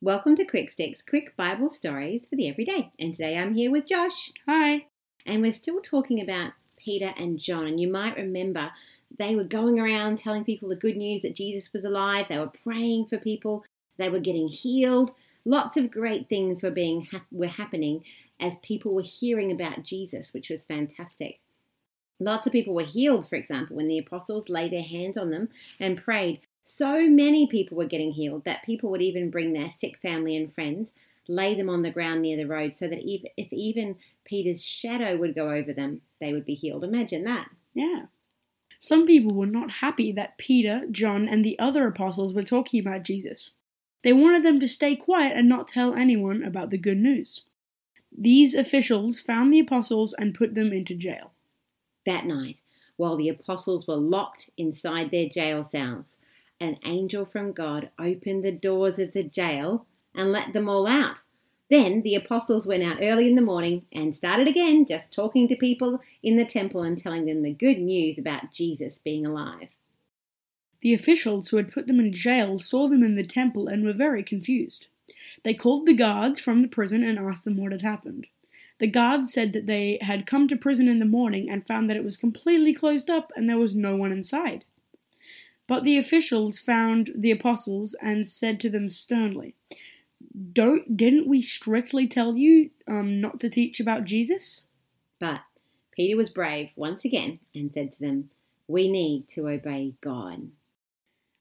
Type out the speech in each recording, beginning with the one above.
Welcome to Quick Sticks, quick Bible stories for the everyday. And today I'm here with Josh, Hi. and we're still talking about Peter and John. And you might remember they were going around telling people the good news that Jesus was alive. They were praying for people. They were getting healed. Lots of great things were being were happening as people were hearing about Jesus, which was fantastic. Lots of people were healed, for example, when the apostles laid their hands on them and prayed. So many people were getting healed that people would even bring their sick family and friends, lay them on the ground near the road, so that if, if even Peter's shadow would go over them, they would be healed. Imagine that. Yeah. Some people were not happy that Peter, John, and the other apostles were talking about Jesus. They wanted them to stay quiet and not tell anyone about the good news. These officials found the apostles and put them into jail. That night, while the apostles were locked inside their jail cells, an angel from God opened the doors of the jail and let them all out. Then the apostles went out early in the morning and started again just talking to people in the temple and telling them the good news about Jesus being alive. The officials who had put them in jail saw them in the temple and were very confused. They called the guards from the prison and asked them what had happened. The guards said that they had come to prison in the morning and found that it was completely closed up and there was no one inside. But the officials found the apostles and said to them sternly, "Don't didn't we strictly tell you um, not to teach about Jesus?" But Peter was brave once again and said to them, We need to obey God.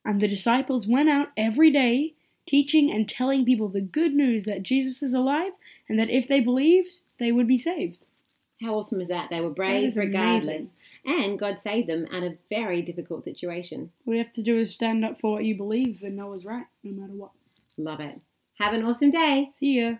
And the disciples went out every day, teaching and telling people the good news that Jesus is alive and that if they believed, they would be saved. How awesome is that? They were brave regardless. amazing. And God saved them out of a very difficult situation. All you have to do is stand up for what you believe and know is right, no matter what. Love it. Have an awesome day. See ya.